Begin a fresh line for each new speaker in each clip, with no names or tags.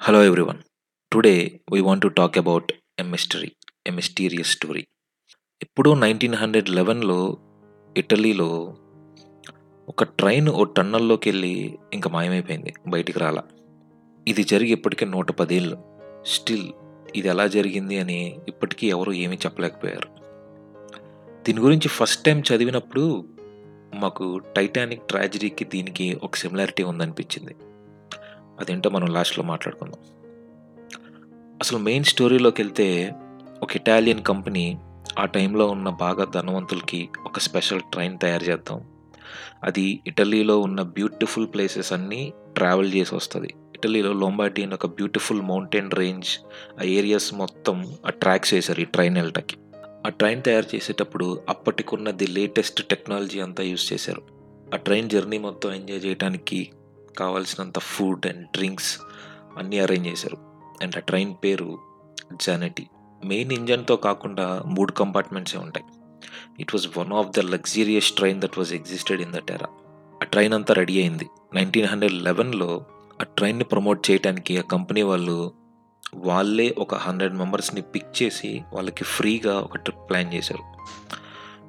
Hello everyone. Today we want to talk about a mystery, a mysterious story. ఎప్పుడో nineteen hundred లెవెన్లో ఇటలీలో ఒక train ఓ టన్నల్లోకి వెళ్ళి ఇంకా మాయమైపోయింది బయటికి రాల ఇది జరిగి ఇప్పటికే నూట పదేళ్ళు స్టిల్ ఇది ఎలా జరిగింది అని ఇప్పటికీ ఎవరు ఏమీ చెప్పలేకపోయారు దీని గురించి ఫస్ట్ టైం చదివినప్పుడు మాకు టైటానిక్ ట్రాజడీకి దీనికి ఒక సిమిలారిటీ ఉందనిపించింది అదేంటో మనం లాస్ట్లో మాట్లాడుకుందాం. అసలు మెయిన్ స్టోరీలోకి వెళ్తే ఒక ఇటాలియన్ కంపెనీ ఆ టైంలో ఉన్న బాగా ధనవంతులకి ఒక స్పెషల్ ట్రైన్ తయారు చేద్దాం. అది ఇటలీలో ఉన్న బ్యూటిఫుల్ ప్లేసెస్ అన్నీ ట్రావెల్ చేసి వస్తుంది. ఇటలీలో లొంబాటి అని ఒక బ్యూటిఫుల్ మౌంటైన్ రేంజ్ ఆ ఏరియాస్ మొత్తం ఆ ట్రాక్స్ వేశారు ఈ ట్రైన్ వెళ్ళటానికి ఆ ట్రైన్ తయారు చేసేటప్పుడు అప్పటికున్న ది లేటెస్ట్ టెక్నాలజీ అంతా యూస్ చేశారు. ఆ ట్రైన్ జర్నీ మొత్తం ఎంజాయ్ చేయడానికి కావాల్సినంత ఫుడ్ అండ్ డ్రింక్స్ అన్నీ అరేంజ్ చేశారు. అండ్ ఆ ట్రైన్ పేరు జానెటీ మెయిన్ ఇంజన్తో కాకుండా మూడు కంపార్ట్మెంట్సే ఉంటాయి. It was one of the luxurious train that was existed in that era ఆ ట్రైన్ అంతా రెడీ అయింది. నైన్టీన్ హండ్రెడ్ లెవెన్లో ఆ ట్రైన్ని ప్రమోట్ చేయడానికి ఆ కంపెనీ వాళ్ళు వాళ్ళే ఒక హండ్రెడ్ మెంబర్స్ని పిక్ చేసి వాళ్ళకి ఫ్రీగా ఒక ట్రిప్ ప్లాన్ చేశారు.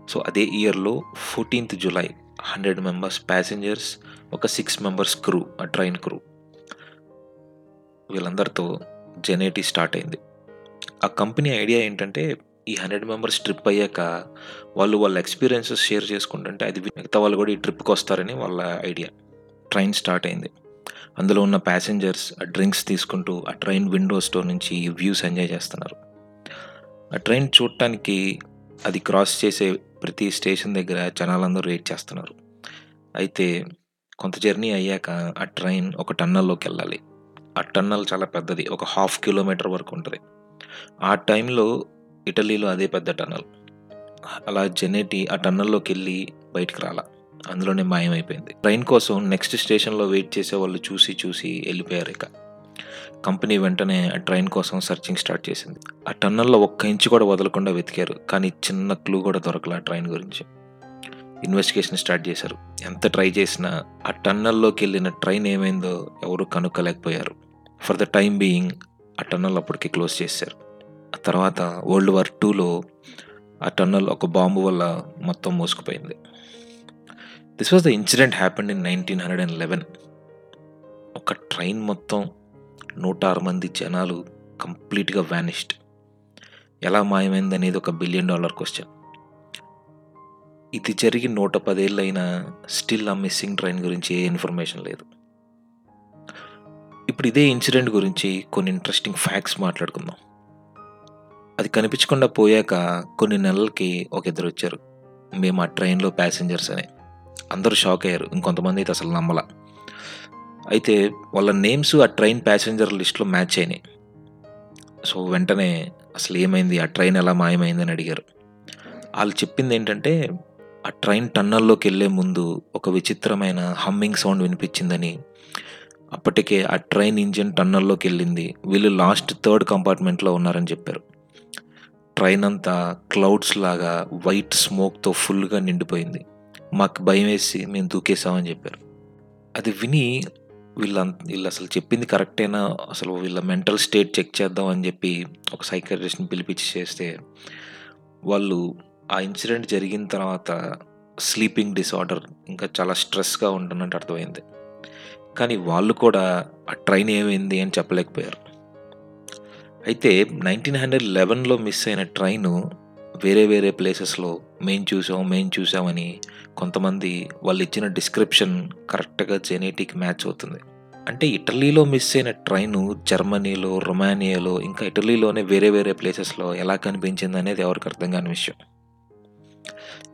సో అదే ఇయర్లో fourteenth July hundred members passengers ఒక సిక్స్ మెంబర్స్ క్రూ ఆ ట్రైన్ క్రూ వీళ్ళందరితో జెనేటీ స్టార్ట్ అయింది. ఆ కంపెనీ ఐడియా ఏంటంటే ఈ హండ్రెడ్ మెంబర్స్ ట్రిప్ అయ్యాక వాళ్ళు వాళ్ళ ఎక్స్పీరియన్సెస్ షేర్ చేసుకుంటుంటే అది మిగతా వాళ్ళు కూడా ఈ ట్రిప్కి వస్తారని వాళ్ళ ఐడియా ట్రైన్ స్టార్ట్ అయింది. అందులో ఉన్న ప్యాసింజర్స్ ఆ డ్రింక్స్ తీసుకుంటూ ఆ ట్రైన్ విండోస్తో నుంచి వ్యూస్ ఎంజాయ్ చేస్తున్నారు. ఆ ట్రైన్ చూడటానికి అది క్రాస్ చేసే ప్రతి స్టేషన్ దగ్గర జనాలందరూ వెయిట్ చేస్తున్నారు. అయితే కొంత జర్నీ అయ్యాక ఆ ట్రైన్ ఒక టన్నల్లోకి వెళ్ళాలి ఆ టన్నల్ చాలా పెద్దది ఒక హాఫ్ కిలోమీటర్ వరకు ఉంటుంది. ఆ టైంలో ఇటలీలో అదే పెద్ద టన్నల్. అలా జెనేటి ఆ టన్నల్లోకి వెళ్ళి బయటికి రాలా. అందులోనే మాయమైపోయింది. ట్రైన్ కోసం నెక్స్ట్ స్టేషన్లో వెయిట్ చేసే వాళ్ళు చూసి చూసి వెళ్ళిపోయారు ఇక. కంపెనీ వెంటనే ఆ ట్రైన్ కోసం సర్చింగ్ స్టార్ట్ చేసింది. ఆ టన్నల్లో ఒక్క ఇంచు కూడా వదలకుండా వెతికారు కానీ చిన్న క్లూ కూడా దొరకలే ఆ ట్రైన్ గురించి. ఇన్వెస్టిగేషన్ స్టార్ట్ చేశారు. ఎంత ట్రై చేసినా ఆ టన్నల్లోకి వెళ్ళిన ట్రైన్ ఏమైందో ఎవరు కనుక్కోలేకపోయారు. ఫర్ ద టైం బీయింగ్ ఆ టన్నల్ అప్పటికి క్లోజ్ చేశారు. ఆ తర్వాత వరల్డ్ వార్ టూలో ఆ టన్నల్ ఒక బాంబు వల్ల మొత్తం మూసుకుపోయింది. This was the incident happened in nineteen hundred and eleven ఒక ట్రైన్ మొత్తం నూట ఆరు మంది జనాలు కంప్లీట్గా వ్యానిష్డ్ ఎలా మాయమైంది అనేది ఒక బిలియన్ డాలర్ క్వశ్చన్ ఇది జరిగి నూట పదేళ్ళైనా స్టిల్ ఆ మిస్సింగ్ ట్రైన్ గురించి ఏ ఇన్ఫర్మేషన్ లేదు. ఇప్పుడు ఇదే ఇన్సిడెంట్ గురించి కొన్ని ఇంట్రెస్టింగ్ ఫ్యాక్ట్స్ మాట్లాడుకుందాం. అది కనిపించకుండా పోయాక కొన్ని నెలలకి ఒక ఇద్దరు వచ్చారు. మేము ఆ ట్రైన్లో ప్యాసింజర్స్ అని. అందరూ షాక్ అయ్యారు. ఇంకొంతమంది అయితే అసలు నమ్మల. అయితే వాళ్ళ నేమ్స్ ఆ ట్రైన్ ప్యాసింజర్ లిస్ట్లో మ్యాచ్ అయినాయి. సో వెంటనే అసలు ఏమైంది? ఆ ట్రైన్ ఎలా మాయమైంది అని అడిగారు. వాళ్ళు చెప్పింది ఏంటంటే ఆ ట్రైన్ టన్నల్లోకి వెళ్ళే ముందు ఒక విచిత్రమైన హమ్మింగ్ సౌండ్ వినిపించిందని. అప్పటికే ఆ ట్రైన్ ఇంజిన్ టన్నల్లోకి వెళ్ళింది వీళ్ళు లాస్ట్ థర్డ్ కంపార్ట్మెంట్లో ఉన్నారని చెప్పారు. ట్రైన్ అంతా క్లౌడ్స్ లాగా వైట్ స్మోక్తో ఫుల్గా నిండిపోయింది. మాకు భయం వేసి మేము దూకేసామని చెప్పారు. అది విని వీళ్ళ వీళ్ళు అసలు చెప్పింది కరెక్టేనా? అసలు వీళ్ళ మెంటల్ స్టేట్ చెక్ చేద్దాం అని చెప్పి ఒక సైకాట్రిస్ట్ని పిలిపించి చేస్తే వాళ్ళు ఆ ఇన్సిడెంట్ జరిగిన తర్వాత స్లీపింగ్ డిసార్డర్ ఇంకా చాలా స్ట్రెస్గా ఉంటున్నట్టు అర్థమైంది. కానీ వాళ్ళు కూడా ఆ ట్రైన్ ఏమైంది అని చెప్పలేకపోయారు. అయితే నైన్టీన్ హండ్రెడ్ లెవెన్లో మిస్ అయిన ట్రైను వేరే వేరే ప్లేసెస్లో మేం చూసాం మేం చూసామని కొంతమంది వాళ్ళు ఇచ్చిన డిస్క్రిప్షన్ కరెక్ట్గా జెనెటిక్ మ్యాచ్ అవుతుంది. అంటే ఇటలీలో మిస్ అయిన ట్రైను జర్మనీలో రొమానియాలో ఇంకా ఇటలీలోనే వేరే వేరే ప్లేసెస్లో ఎలా కనిపించింది అనేది ఎవరికి అర్థం కాని విషయం.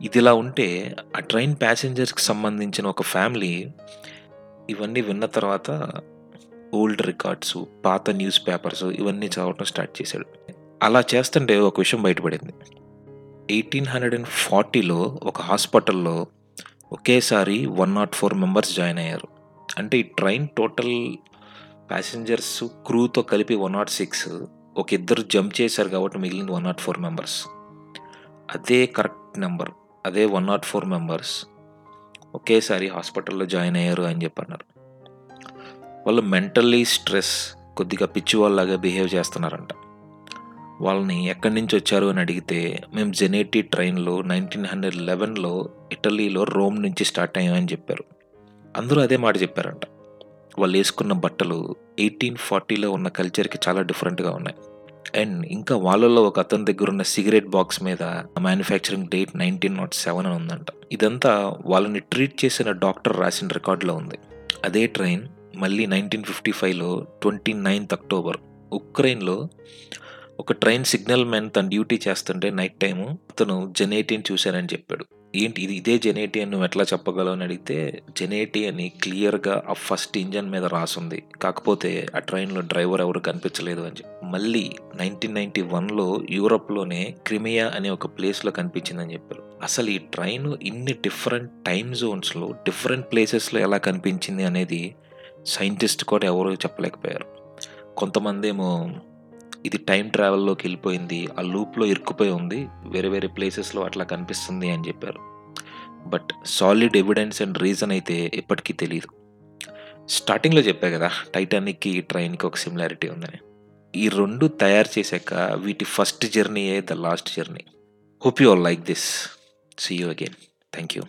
ఇదిలా ఉంటే ఆ ట్రైన్ ప్యాసింజర్స్కి సంబంధించిన ఒక ఫ్యామిలీ ఇవన్నీ విన్న తర్వాత ఓల్డ్ రికార్డ్స్ పాత న్యూస్ పేపర్స్ ఇవన్నీ చదవడం స్టార్ట్ చేశాడు. అలా చేస్తుంటే ఒక విషయం బయటపడింది. ఎయిటీన్ హండ్రెడ్ అండ్ ఫార్టీలో ఒక హాస్పిటల్లో ఒకేసారి one nought four members join అయ్యారు. అంటే ఈ ట్రైన్ టోటల్ ప్యాసింజర్స్ క్రూతో కలిపి వన్ నాట్ సిక్స్ ఒక ఇద్దరు జంప్ చేశారు కాబట్టి మిగిలింది వన్ నాట్ ఫోర్ మెంబర్స్. అదే కరెక్ట్ నెంబర్. అదే వన్ నాట్ ఫోర్ మెంబర్స్ ఒకేసారి హాస్పిటల్లో జాయిన్ అయ్యారు అని చెప్పన్నారు. వాళ్ళు మెంటల్లీ స్ట్రెస్ కొద్దిగా పిచ్చి వాళ్ళలాగా బిహేవ్ చేస్తున్నారంట. వాళ్ళని ఎక్కడి నుంచి వచ్చారు అని అడిగితే మేము జెనేటి ట్రైన్లో నైన్టీన్ హండ్రెడ్ లెవెన్లో ఇటలీలో రోమ్ నుంచి స్టార్ట్ అయ్యామని చెప్పారు. అందరూ అదే మాట చెప్పారంట. వాళ్ళు వేసుకున్న బట్టలు ఎయిటీన్ ఫార్టీలో ఉన్న కల్చర్కి చాలా డిఫరెంట్గా ఉన్నాయి. అండ్ ఇంకా వాళ్ళలో ఒక అతని దగ్గర ఉన్న సిగరెట్ బాక్స్ మీద manufacturing date nineteen nought seven అని ఉందంట. ఇదంతా వాళ్ళని ట్రీట్ చేసిన డాక్టర్ రాసిన రికార్డులో ఉంది. అదే ట్రైన్ మళ్ళీ నైన్టీన్ ఫిఫ్టీ ఫైవ్లో ట్వంటీ నైన్త్ అక్టోబర్ ఉక్రెయిన్లో ఒక ట్రైన్ సిగ్నల్ మ్యాన్ తన డ్యూటీ చేస్తుంటే నైట్ టైము అతను జనేటిని చూశానని చెప్పాడు. ఏంటి ఇది ఇదే జెనేటి అని నువ్వు ఎట్లా చెప్పగలవు అని అడిగితే జెనేటి అని క్లియర్గా ఆ ఫస్ట్ ఇంజన్ మీద రాసుంది. కాకపోతే ఆ ట్రైన్లో డ్రైవర్ ఎవరు కనిపించలేదు అని చెప్పి. మళ్ళీ నైన్టీన్ నైన్టీ వన్లో యూరోప్లోనే క్రిమియా అనే ఒక ప్లేస్లో కనిపించిందని చెప్పారు. అసలు ఈ ట్రైన్ ఇన్ని డిఫరెంట్ టైమ్ జోన్స్లో డిఫరెంట్ ప్లేసెస్లో ఎలా కనిపించింది అనేది సైంటిస్ట్ కూడా ఎవరు చెప్పలేకపోయారు. కొంతమంది ఏమో ఇది టైం ట్రావెల్లోకి వెళ్ళిపోయింది ఆ లూప్లో ఇరుక్కుపోయి ఉంది వేరే వేరే ప్లేసెస్లో అట్లా కనిపిస్తుంది అని చెప్పారు. But solid evidence and reason అయితే ఎప్పటికీ తెలియదు స్టార్టింగ్లో చెప్పా కదా టైటానిక్కి ట్రైన్కి ఒక సిమిలారిటీ ఉందని. ఈ రెండు తయారు చేశాక వీటి first journey a the last journey. Hope you all like this. See you again thank you